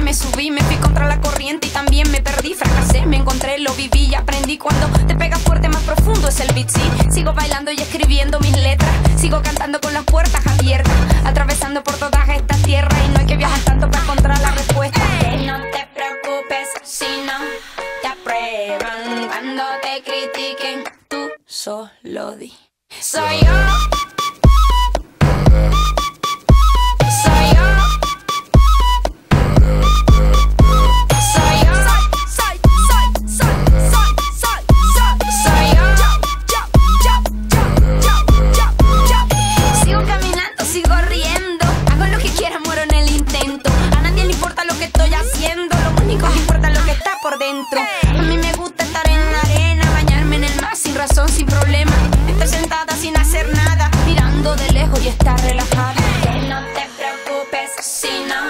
me subí, me fui contra la corriente y también me perdí, fracasé, me encontré, lo viví y aprendí cuando te pega fuerte más profundo es el beat, sí. Sigo bailando y escribiendo mis letras, sigo cantando con las puertas abiertas, atravesando por todas estas tierras y no hay que viajar tanto para encontrar la respuesta. No te preocupes si no te aprueban cuando te critiquen, tú solo di. Soy yo. A mí me gusta estar en la arena, bañarme en el mar sin razón, sin problema. Estar sentada sin hacer nada, mirando de lejos y estar relajada. No te preocupes si no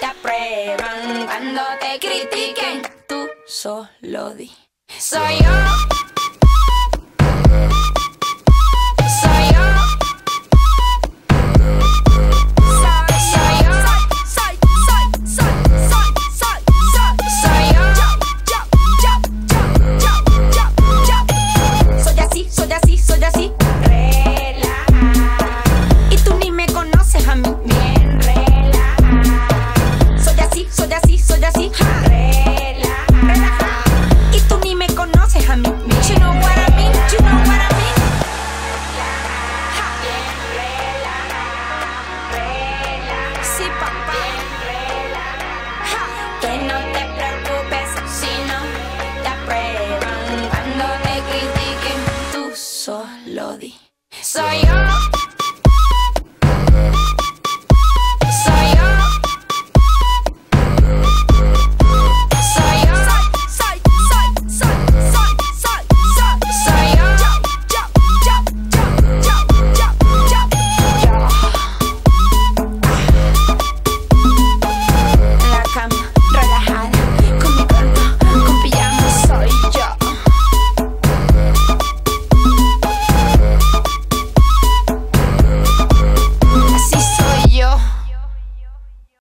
te aprueban. Cuando te critiquen, tú solo di. Soy yo. Aprueban. Cuando te critiquen, tú solo di. Soy yo.